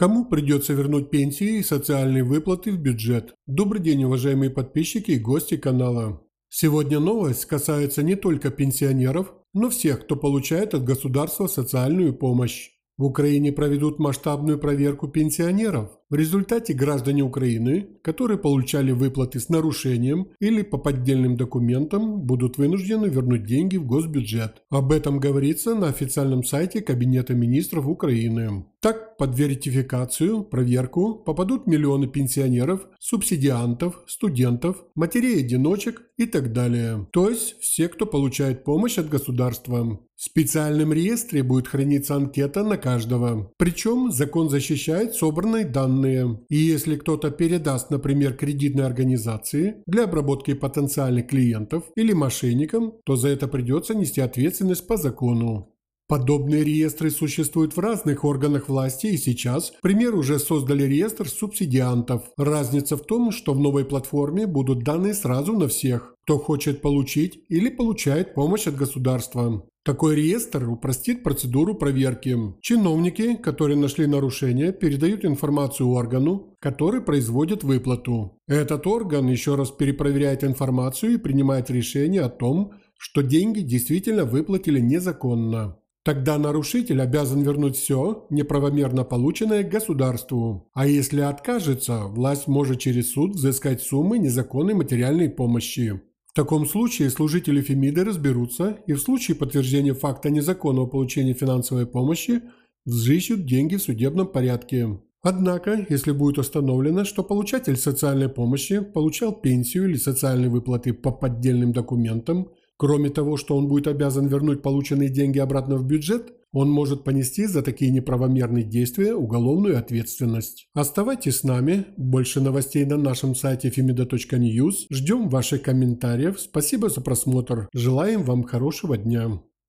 Кому придется вернуть пенсии и социальные выплаты в бюджет? Добрый день, уважаемые подписчики и гости канала. Сегодня новость касается не только пенсионеров, но всех, кто получает от государства социальную помощь. В Украине проведут масштабную проверку пенсионеров. В результате граждане Украины, которые получали выплаты с нарушением или по поддельным документам, будут вынуждены вернуть деньги в госбюджет. Об этом говорится на официальном сайте Кабинета министров Украины. Так, под верификацию, проверку попадут миллионы пенсионеров, субсидиантов, студентов, матерей-одиночек и так далее. То есть все, кто получает помощь от государства. В специальном реестре будет храниться анкета на каждого. Причем закон защищает собранные данные данные. И если кто-то передаст, например, кредитной организации для обработки потенциальных клиентов или мошенникам, то за это придется нести ответственность по закону. Подобные реестры существуют в разных органах власти и сейчас, к примеру, уже создали реестр субсидиантов. Разница в том, что в новой платформе будут данные сразу на всех, кто хочет получить или получает помощь от государства. Такой реестр упростит процедуру проверки. Чиновники, которые нашли нарушение, передают информацию органу, который производит выплату. Этот орган еще раз перепроверяет информацию и принимает решение о том, что деньги действительно выплатили незаконно. Тогда нарушитель обязан вернуть все, неправомерно полученное государству. А если откажется, власть может через суд взыскать суммы незаконной материальной помощи. В таком случае служители Фемиды разберутся и в случае подтверждения факта незаконного получения финансовой помощи взыщут деньги в судебном порядке. Однако, если будет установлено, что получатель социальной помощи получал пенсию или социальные выплаты по поддельным документам, кроме того, что он будет обязан вернуть полученные деньги обратно в бюджет, он может понести за такие неправомерные действия уголовную ответственность. Оставайтесь с нами. Больше новостей на нашем сайте femida.news. Ждем ваших комментариев. Спасибо за просмотр. Желаем вам хорошего дня.